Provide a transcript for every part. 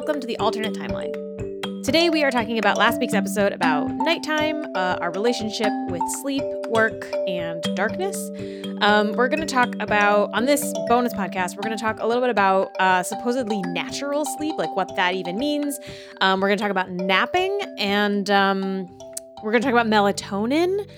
welcome to the alternate timeline. Today, we are talking about last week's episode about nighttime, uh, our relationship with sleep, work, and darkness. Um, we're going to talk about, on this bonus podcast, we're going to talk a little bit about uh, supposedly natural sleep, like what that even means. Um, we're going to talk about napping, and um, we're going to talk about melatonin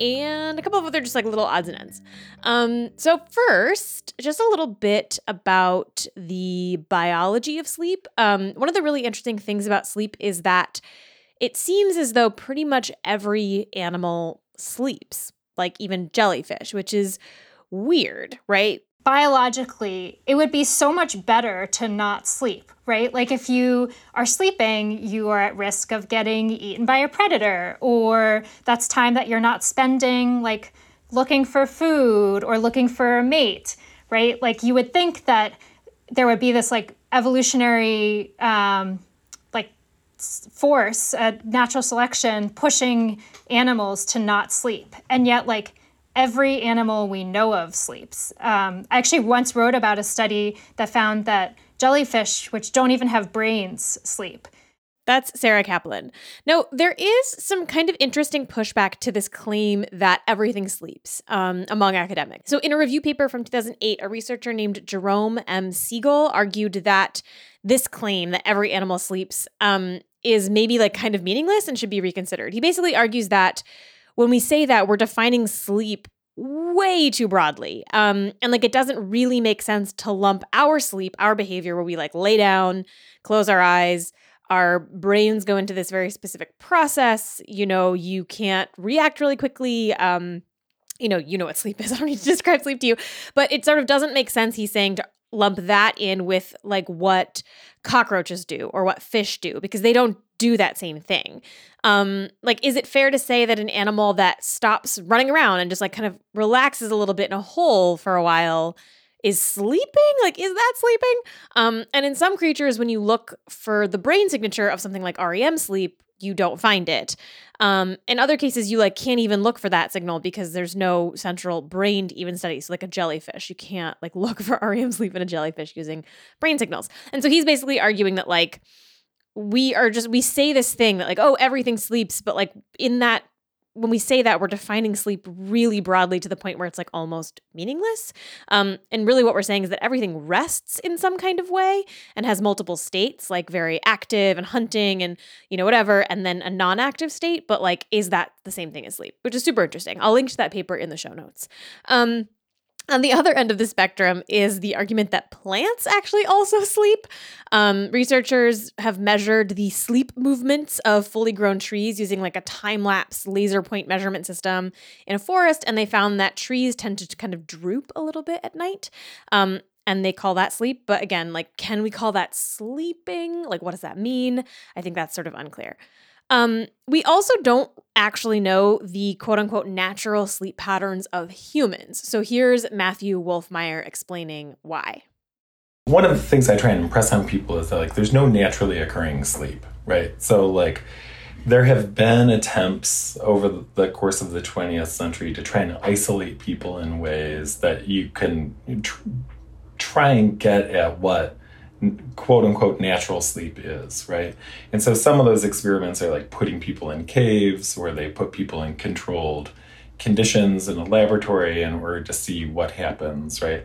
and a couple of other just like little odds and ends. Um, so first, just a little bit about the biology of sleep. Um, one of the really interesting things about sleep is that it seems as though pretty much every animal sleeps, like even jellyfish, which is weird, right? Biologically, it would be so much better to not sleep, right? Like if you are sleeping, you are at risk of getting eaten by a predator, or that's time that you're not spending like looking for food or looking for a mate, right? Like you would think that there would be this like evolutionary um, like force, uh, natural selection pushing animals to not sleep, and yet like every animal we know of sleeps. Um, I actually once wrote about a study that found that jellyfish, which don't even have brains, sleep. That's Sarah Kaplan. Now, there is some kind of interesting pushback to this claim that everything sleeps um, among academics. So, in a review paper from 2008, a researcher named Jerome M. Siegel argued that this claim that every animal sleeps um, is maybe like kind of meaningless and should be reconsidered. He basically argues that when we say that, we're defining sleep way too broadly. Um, and like it doesn't really make sense to lump our sleep, our behavior, where we like lay down, close our eyes, our brains go into this very specific process. You know, you can't react really quickly. Um, you know, you know what sleep is. I don't need to describe sleep to you, but it sort of doesn't make sense. He's saying to lump that in with like what cockroaches do or what fish do because they don't do that same thing. Um, like, is it fair to say that an animal that stops running around and just like kind of relaxes a little bit in a hole for a while is sleeping? Like, is that sleeping? Um, and in some creatures, when you look for the brain signature of something like REM sleep, you don't find it. Um, in other cases, you like can't even look for that signal because there's no central brain to even study. So, like a jellyfish, you can't like look for REM sleep in a jellyfish using brain signals. And so he's basically arguing that like we are just we say this thing that like oh everything sleeps, but like in that when we say that, we're defining sleep really broadly to the point where it's like almost meaningless. Um, and really, what we're saying is that everything rests in some kind of way and has multiple states, like very active and hunting and, you know, whatever, and then a non active state. But like, is that the same thing as sleep? Which is super interesting. I'll link to that paper in the show notes. Um, on the other end of the spectrum is the argument that plants actually also sleep. Um, researchers have measured the sleep movements of fully grown trees using like a time lapse laser point measurement system in a forest, and they found that trees tend to kind of droop a little bit at night. Um, and they call that sleep. But again, like, can we call that sleeping? Like, what does that mean? I think that's sort of unclear. Um, we also don't actually know the quote unquote natural sleep patterns of humans. So here's Matthew Wolf-Meyer explaining why. One of the things I try and impress on people is that like there's no naturally occurring sleep, right? So like there have been attempts over the course of the 20th century to try and isolate people in ways that you can tr- try and get at what quote unquote natural sleep is, right? And so some of those experiments are like putting people in caves where they put people in controlled conditions in a laboratory in order to see what happens, right?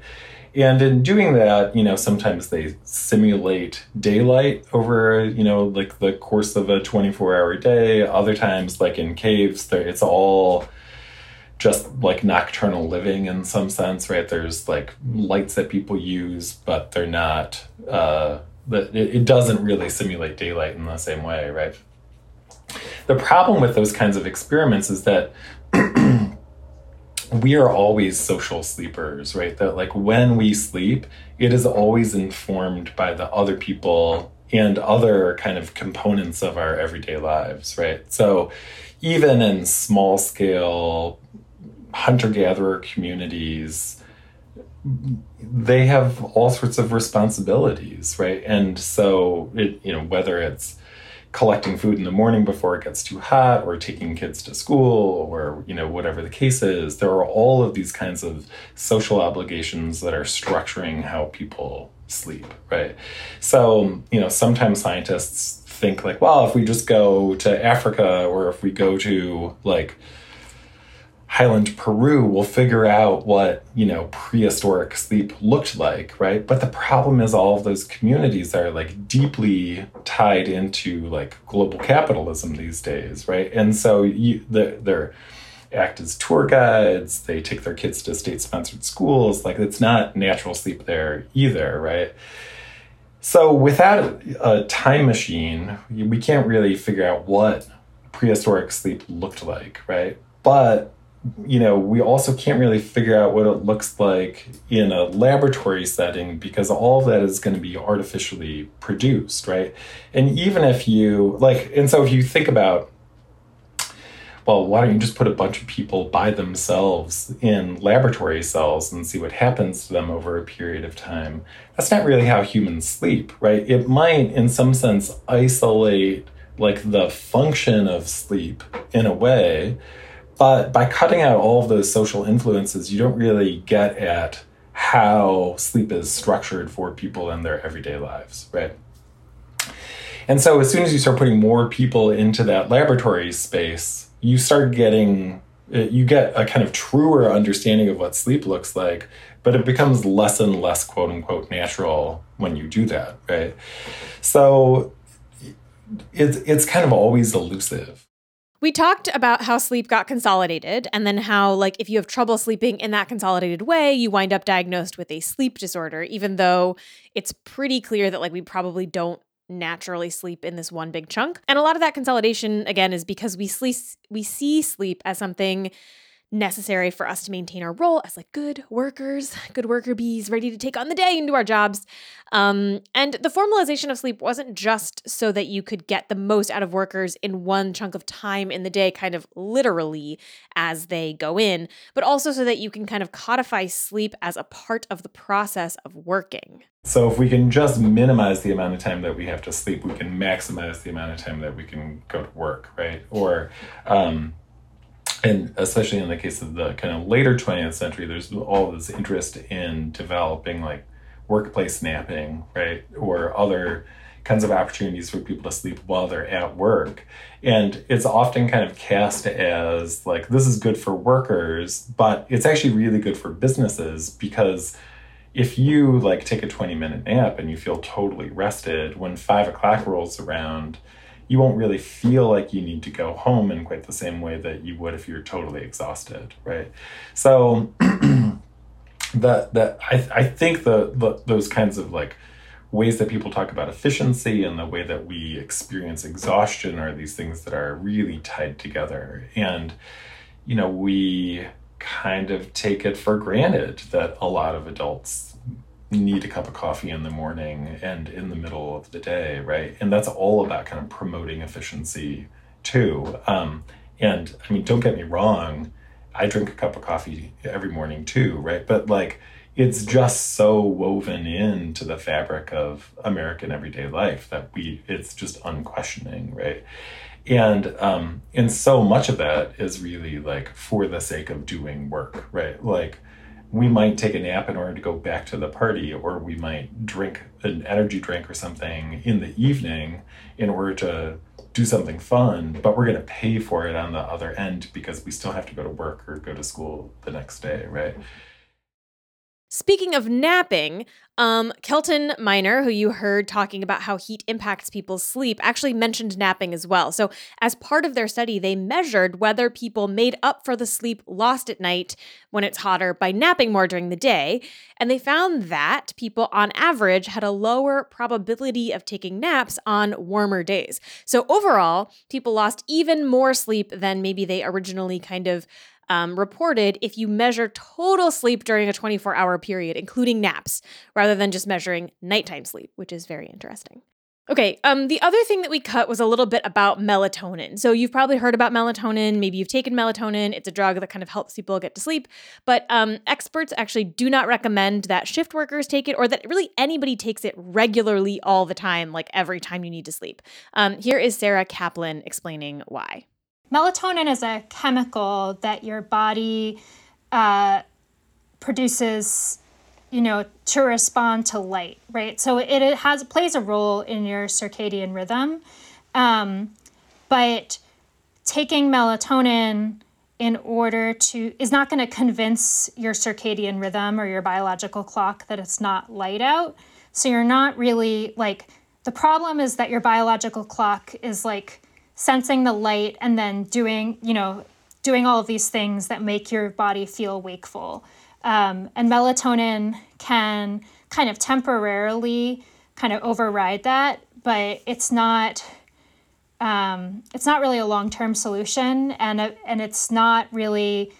And in doing that, you know, sometimes they simulate daylight over, you know, like the course of a 24 hour day. Other times, like in caves, it's all just like nocturnal living in some sense, right? There's like lights that people use, but they're not, uh, it, it doesn't really simulate daylight in the same way, right? The problem with those kinds of experiments is that we are always social sleepers, right? That like when we sleep, it is always informed by the other people and other kind of components of our everyday lives, right? So even in small scale hunter gatherer communities they have all sorts of responsibilities right? And so it you know whether it's collecting food in the morning before it gets too hot or taking kids to school or you know whatever the case is there are all of these kinds of social obligations that are structuring how people sleep right? So you know sometimes scientists think like well if we just go to africa or if we go to like Highland Peru will figure out what, you know, prehistoric sleep looked like, right? But the problem is all of those communities are like deeply tied into like global capitalism these days, right? And so you, the, they're act as tour guides, they take their kids to state sponsored schools. Like it's not natural sleep there either, right? So without a time machine, we can't really figure out what prehistoric sleep looked like, right? But you know, we also can't really figure out what it looks like in a laboratory setting because all of that is going to be artificially produced, right? And even if you, like, and so if you think about, well, why don't you just put a bunch of people by themselves in laboratory cells and see what happens to them over a period of time? That's not really how humans sleep, right? It might, in some sense, isolate like the function of sleep in a way but by cutting out all of those social influences, you don't really get at how sleep is structured for people in their everyday lives, right? And so as soon as you start putting more people into that laboratory space, you start getting uh, you get a kind of truer understanding of what sleep looks like, but it becomes less and less quote unquote natural when you do that, right? So it's it's kind of always elusive. We talked about how sleep got consolidated and then how, like, if you have trouble sleeping in that consolidated way, you wind up diagnosed with a sleep disorder, even though it's pretty clear that, like, we probably don't naturally sleep in this one big chunk. And a lot of that consolidation, again, is because we sleep, we see sleep as something necessary for us to maintain our role as like good workers, good worker bees, ready to take on the day and do our jobs. Um, and the formalization of sleep wasn't just so that you could get the most out of workers in one chunk of time in the day, kind of literally as they go in, but also so that you can kind of codify sleep as a part of the process of working. So if we can just minimize the amount of time that we have to sleep, we can maximize the amount of time that we can go to work, right? Or um, and especially in the case of the kind of later 20th century, there's all this interest in developing like workplace napping, right? Or other kinds of opportunities for people to sleep while they're at work. And it's often kind of cast as like, this is good for workers, but it's actually really good for businesses because if you like take a 20 minute nap and you feel totally rested, when five o'clock rolls around, you won't really feel like you need to go home in quite the same way that you would if you're totally exhausted, right? So that that I I think the, the those kinds of like ways that people talk about efficiency and the way that we experience exhaustion are these things that are really tied together and you know we kind of take it for granted that a lot of adults need a cup of coffee in the morning and in the middle of the day, right? And that's all about kind of promoting efficiency too. Um, and I mean, don't get me wrong, I drink a cup of coffee every morning too, right? But like, it's just so woven into the fabric of American everyday life that we, it's just unquestioning, right? And um, and so much of that is really like for the sake of doing work, right? Like we might take a nap in order to go back to the party, or we might drink an energy drink or something in the evening in order to do something fun, but we're going to pay for it on the other end because we still have to go to work or go to school the next day, right? Speaking of napping, um, Kelton Minor, who you heard talking about how heat impacts people's sleep, actually mentioned napping as well. So, as part of their study, they measured whether people made up for the sleep lost at night when it's hotter by napping more during the day. And they found that people on average had a lower probability of taking naps on warmer days. So, overall, people lost even more sleep than maybe they originally kind of um, reported if you measure total sleep during a 24 hour period, including naps, rather than just measuring nighttime sleep, which is very interesting. Okay, um, the other thing that we cut was a little bit about melatonin. So you've probably heard about melatonin. Maybe you've taken melatonin. It's a drug that kind of helps people get to sleep. But um, experts actually do not recommend that shift workers take it or that really anybody takes it regularly all the time, like every time you need to sleep. Um, here is Sarah Kaplan explaining why. Melatonin is a chemical that your body uh, produces you know, to respond to light, right? So it, it has plays a role in your circadian rhythm, um, but taking melatonin in order to is not going to convince your circadian rhythm or your biological clock that it's not light out. So you're not really like the problem is that your biological clock is like sensing the light and then doing, you know, doing all of these things that make your body feel wakeful. Um, and melatonin can kind of temporarily kind of override that, but it's not um, it's not really a long term solution, and and it's not really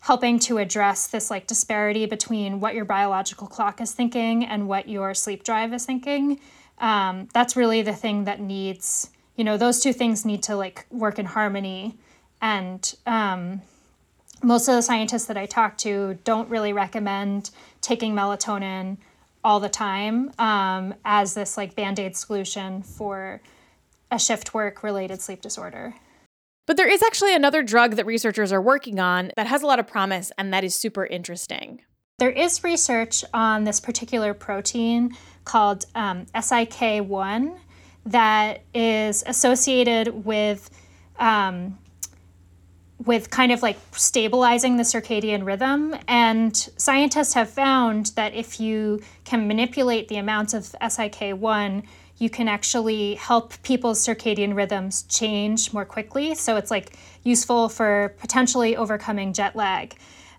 helping to address this like disparity between what your biological clock is thinking and what your sleep drive is thinking. Um, that's really the thing that needs you know those two things need to like work in harmony and um, most of the scientists that I talk to don't really recommend taking melatonin all the time um, as this like band aid solution for a shift work related sleep disorder. But there is actually another drug that researchers are working on that has a lot of promise and that is super interesting. There is research on this particular protein called um, SIK1 that is associated with um, with kind of like stabilizing the circadian rhythm. And scientists have found that if you can manipulate the amounts of SIK1, you can actually help people's circadian rhythms change more quickly. So it's like useful for potentially overcoming jet lag.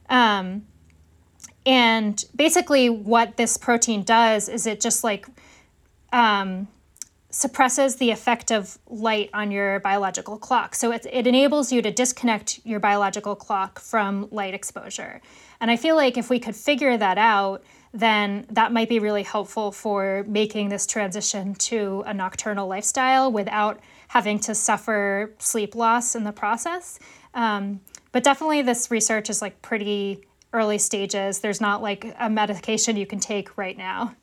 Um, and basically, what this protein does is it just like um, suppresses the effect of light on your biological clock. So it, it enables you to disconnect your biological clock from light exposure. And I feel like if we could figure that out, then that might be really helpful for making this transition to a nocturnal lifestyle without having to suffer sleep loss in the process. Um, but definitely, this research is like pretty early stages. There's not like a medication you can take right now.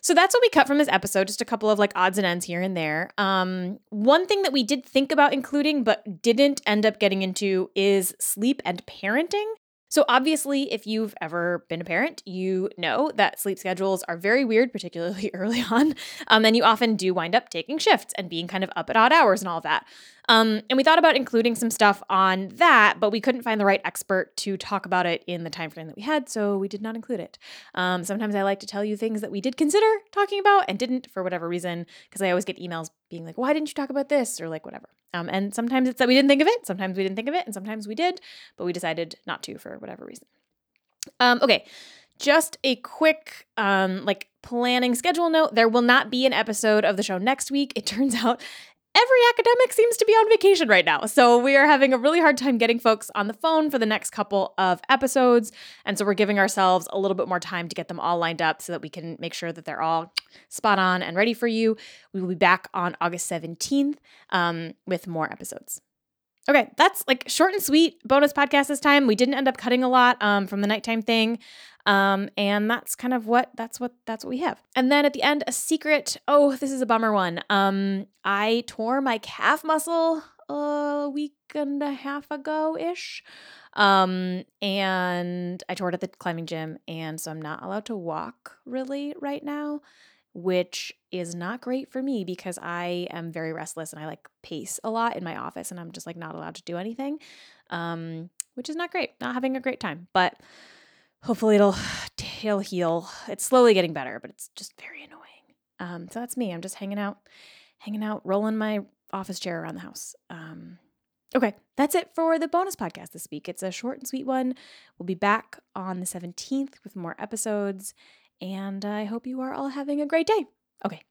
So that's what we cut from this episode, just a couple of like odds and ends here and there. Um, one thing that we did think about including but didn't end up getting into is sleep and parenting. So, obviously, if you've ever been a parent, you know that sleep schedules are very weird, particularly early on. Um, and you often do wind up taking shifts and being kind of up at odd hours and all of that. Um, and we thought about including some stuff on that, but we couldn't find the right expert to talk about it in the time frame that we had, so we did not include it. Um, sometimes I like to tell you things that we did consider talking about and didn't for whatever reason, because I always get emails being like, "Why didn't you talk about this?" or like whatever. Um, and sometimes it's that we didn't think of it, sometimes we didn't think of it, and sometimes we did, but we decided not to for whatever reason. Um, okay, just a quick um, like planning schedule note there will not be an episode of the show next week it turns out every academic seems to be on vacation right now. So we are having a really hard time getting folks on the phone for the next couple of episodes. And so we're giving ourselves a little bit more time to get them all lined up so that we can make sure that they're all spot on and ready for you. We will be back on August 17th um, with more episodes. Okay, that's like short and sweet bonus podcast this time. We didn't end up cutting a lot um, from the nighttime thing. Um, and that's kind of what that's what that's what we have. And then at the end, a secret. Oh, this is a bummer one. Um, I tore my calf muscle a week and a half ago ish. Um, and I tore it at the climbing gym, and so I'm not allowed to walk really right now, which is not great for me because I am very restless and I like pace a lot in my office, and I'm just like not allowed to do anything. Um, which is not great. Not having a great time, but hopefully it'll it'll heal. It's slowly getting better, but it's just very annoying. Um, so that's me. I'm just hanging out, hanging out, rolling my office chair around the house. Um, okay, that's it for the bonus podcast this week. It's a short and sweet one. We'll be back on the 17th with more episodes, and I hope you are all having a great day. Okay.